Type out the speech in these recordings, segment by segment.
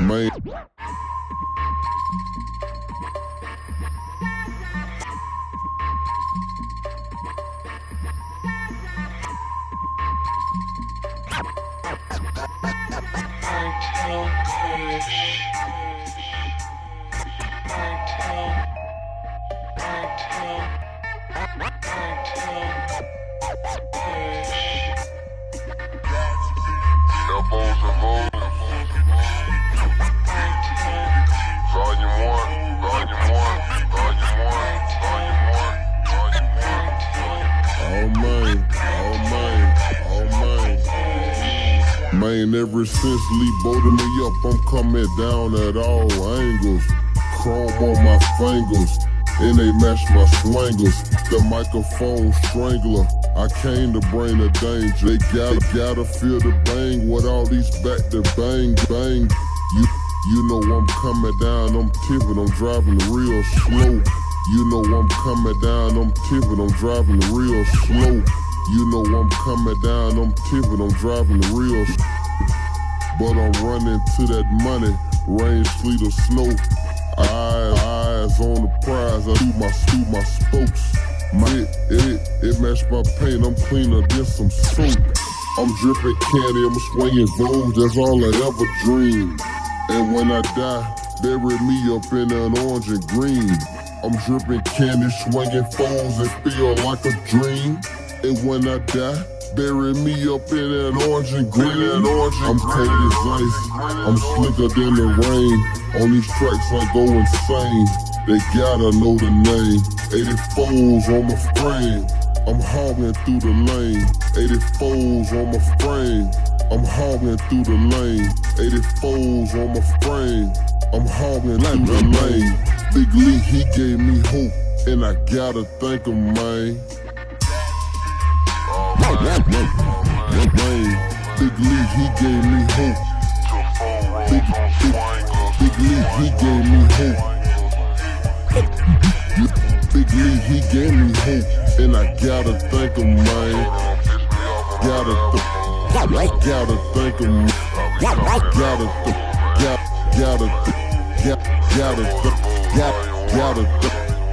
man. Elbows man. Ever since Lee bolted me up, I'm coming down at all angles. Chrome on my fingers, and they match my swangles. The microphone strangler. I came to bring the danger. They gotta, gotta feel the bang with all these back to bang, bang. You, you know I'm coming down, I'm tipping, I'm driving real slow. You know I'm coming down, I'm tipping, I'm driving real slow. You know I'm coming down, I'm tipping, I'm driving real s- But I'm running to that money, rain, sleet, or snow. Eyes, eyes on the prize, I do my, do my spokes. My, it, it, it match my paint, I'm cleaner than some soap. I'm dripping candy, I'm swinging Vogue, that's all I ever dreamed. And when I die, bury me up in an orange and green. I'm dripping candy, swinging foes, and feel like a dream. And when I die, bury me up in an orange and green. I'm cold as ice, I'm slicker than the rain. On these tracks, I go insane. They gotta know the name. 84s on my frame. I'm hogging through the lane. 84s on my frame. I'm hogging through the lane. 84s on my frame. I'm hogging through the lane. Big Lee, he gave me hope, and I gotta thank him, man. Man, Big Lee, he gave me hope. On swangles. Big Lee, he gave me hope. Big Lee, he gave me hope, and I gotta thank him, man. Don't piss me off. I'm Gotta, gotta thank him. Gotta, gotta, got, gotta, got, gotta, got, gotta,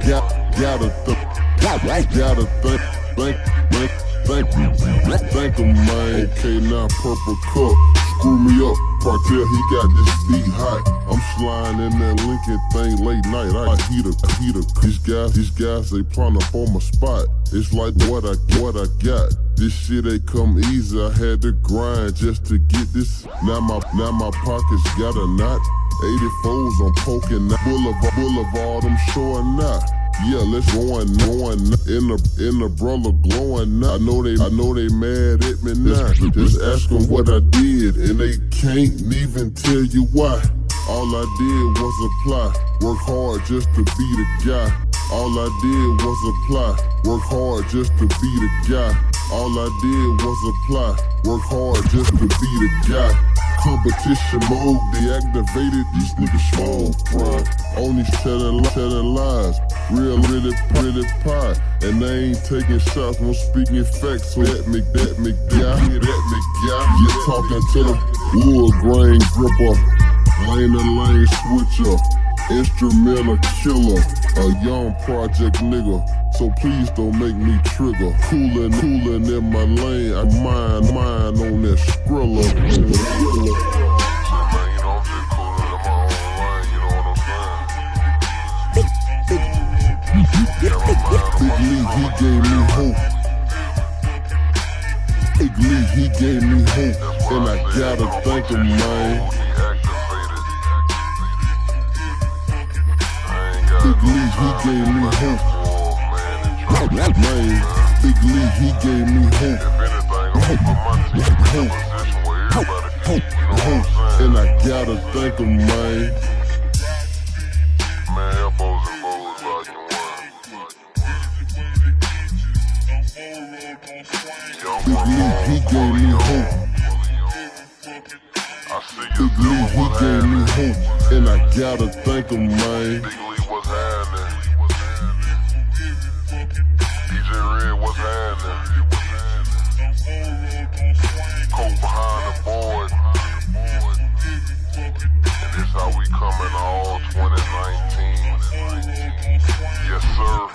got, gotta, gotta, gotta thank, thank, you, thank, him, man. Okay, now purple cup, screw me up. Cartel, he got this beat hot. I'm sliding in that Lincoln thing late night. I heat a, heat a. These guys, these guys, they plotting up on my spot. It's like what I, what I got. This shit ain't come easy. I had to grind just to get this. Now my, now my pockets got a knot. 84s, I'm poking. Boulevard, Boulevard, I'm showing now. Yeah, let's go on, go on. In the, in the brother glowing. I know they, I know they mad at me now. Just ask them what I did, and they can't even tell you why. All I did was apply, work hard just to be the guy. All I did was apply, work hard just to be the guy. All I did was apply, work hard just to be the guy. Competition mode deactivated, these niggas small fry. On these telling, li- telling lies, real really, really pie. And they ain't taking shots, no speaking facts. So that me, that me, guy, that me, guy. You talking to the wood grain gripper, lane to lane switcher, instrumental killer, a young project nigga. So please don't make me trigger. Coolin', coolin' in my lane. I mind, mind on that skrilla. Lee, he gave me hope. And I gotta thank him, man. Big Lee, he gave me hope. Man, Big Lee, he gave me hope. Hope, hope, hope. And I gotta thank him. Man, Lee, he gave me hope. Big Lee, he gave me hope. And I gotta thank him, man. Big Lee, what's happening? DJ Red, what's happening? Behind the board. And this how we coming all 2019. Yes, sir.